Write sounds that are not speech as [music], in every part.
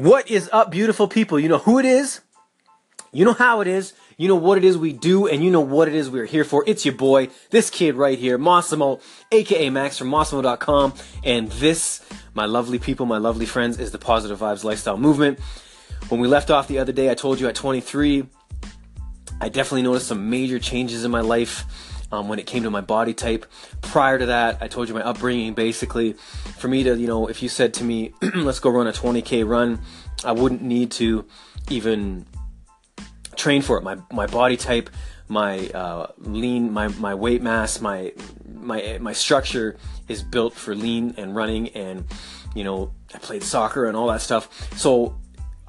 What is up, beautiful people? You know who it is, you know how it is, you know what it is we do, and you know what it is we're here for. It's your boy, this kid right here, Massimo, aka Max from Massimo.com, and this, my lovely people, my lovely friends, is the Positive Vibes Lifestyle Movement. When we left off the other day, I told you at 23, I definitely noticed some major changes in my life um, when it came to my body type. Prior to that, I told you my upbringing basically. For me to, you know, if you said to me, [clears throat] let's go run a 20K run, I wouldn't need to even train for it. My, my body type, my uh, lean, my, my weight mass, my, my, my structure is built for lean and running and, you know, I played soccer and all that stuff. So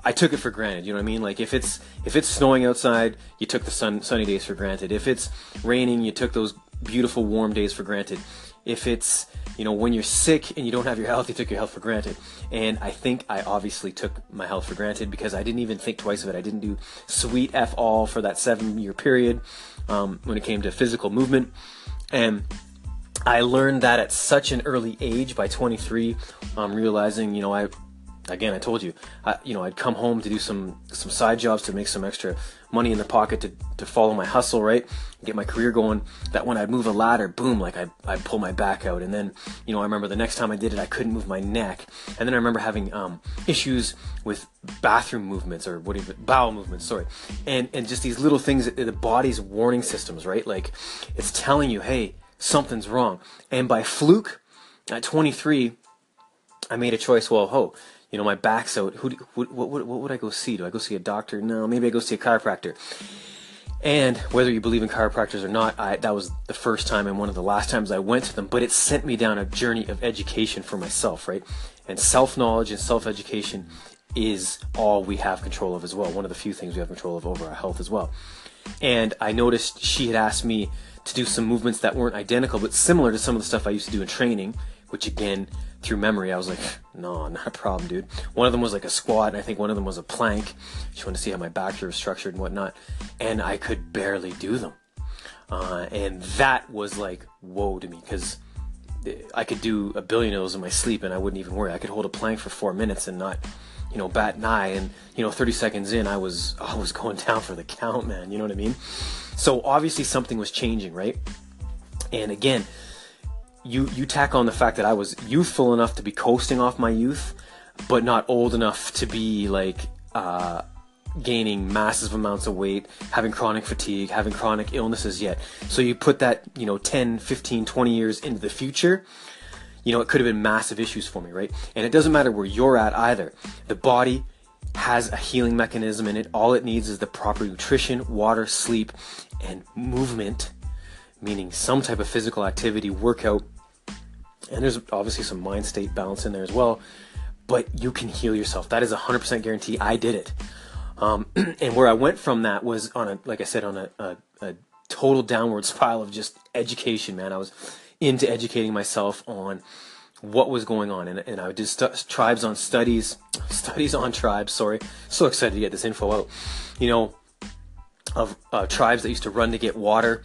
I took it for granted. You know what I mean? Like if it's if it's snowing outside, you took the sun sunny days for granted. If it's raining, you took those beautiful warm days for granted. If it's you know when you're sick and you don't have your health, you took your health for granted. And I think I obviously took my health for granted because I didn't even think twice of it. I didn't do sweet f all for that seven year period um, when it came to physical movement and. I learned that at such an early age, by 23, um, realizing, you know, I again, I told you, I, you know, I'd come home to do some some side jobs to make some extra money in the pocket to, to follow my hustle, right? Get my career going. That when I'd move a ladder, boom, like I I'd pull my back out, and then you know I remember the next time I did it, I couldn't move my neck, and then I remember having um, issues with bathroom movements or what even bowel movements, sorry, and and just these little things, the body's warning systems, right? Like it's telling you, hey, something's wrong, and by fluke, at 23. I made a choice. Well, ho, you know, my back's out. Who, what, what, what would I go see? Do I go see a doctor? No, maybe I go see a chiropractor. And whether you believe in chiropractors or not, I, that was the first time and one of the last times I went to them. But it sent me down a journey of education for myself, right? And self knowledge and self education is all we have control of as well. One of the few things we have control of over our health as well. And I noticed she had asked me to do some movements that weren't identical but similar to some of the stuff I used to do in training, which again through memory, I was like, [laughs] no, not a problem, dude. One of them was like a squat, and I think one of them was a plank. She wanted to see how my back was structured and whatnot, and I could barely do them. Uh, and that was like, whoa to me, because I could do a billion of those in my sleep, and I wouldn't even worry. I could hold a plank for four minutes and not, you know, bat an eye. And you know, 30 seconds in, I was [laughs] I was going down for the count, man. You know what I mean? So obviously something was changing, right? And again, you you tack on the fact that I was youthful enough to be coasting off my youth, but not old enough to be like uh, gaining massive amounts of weight, having chronic fatigue, having chronic illnesses yet. So you put that, you know, 10, 15, 20 years into the future, you know, it could have been massive issues for me, right? And it doesn't matter where you're at either. The body has a healing mechanism in it. All it needs is the proper nutrition, water, sleep, and movement meaning some type of physical activity, workout, and there's obviously some mind state balance in there as well. But you can heal yourself. That is a 100% guarantee. I did it. Um, [clears throat] and where I went from that was on a, like I said, on a, a, a total downward [laughs] spiral of just education, man. I was into educating myself on what was going on. And, and I did st- tribes on studies, [laughs] studies on tribes. Sorry. So excited to get this info out. You know, of uh, tribes that used to run to get water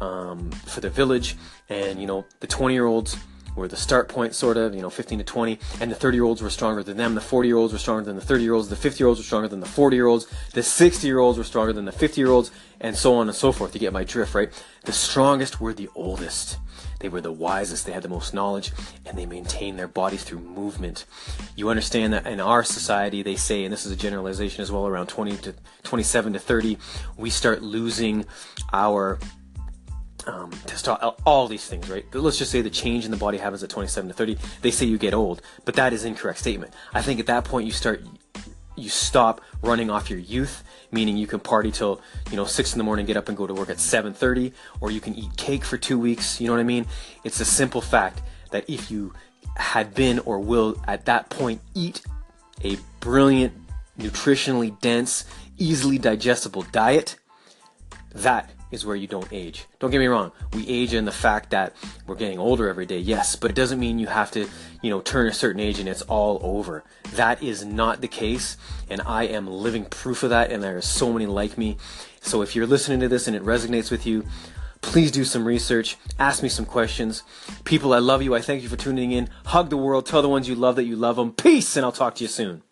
um, for the village, and you know the 20 year olds were the start point, sort of, you know, 15 to 20, and the 30 year olds were stronger than them. The 40 year olds were stronger than the 30 year olds. The 50 year olds were stronger than the 40 year olds. The 60 year olds were stronger than the 50 year olds, and so on and so forth. You get my drift, right? The strongest were the oldest. They were the wisest. They had the most knowledge, and they maintained their bodies through movement. You understand that in our society, they say, and this is a generalization as well, around 20 to 27 to 30, we start losing our um, testosterone, all these things, right? Let's just say the change in the body happens at 27 to 30. They say you get old, but that is incorrect statement. I think at that point you start, you stop running off your youth, meaning you can party till you know six in the morning, get up and go to work at 7:30, or you can eat cake for two weeks. You know what I mean? It's a simple fact that if you had been or will at that point eat a brilliant, nutritionally dense, easily digestible diet, that is where you don't age. Don't get me wrong, we age in the fact that we're getting older every day, yes, but it doesn't mean you have to, you know, turn a certain age and it's all over. That is not the case, and I am living proof of that, and there are so many like me. So if you're listening to this and it resonates with you, please do some research, ask me some questions. People, I love you. I thank you for tuning in. Hug the world. Tell the ones you love that you love them. Peace, and I'll talk to you soon.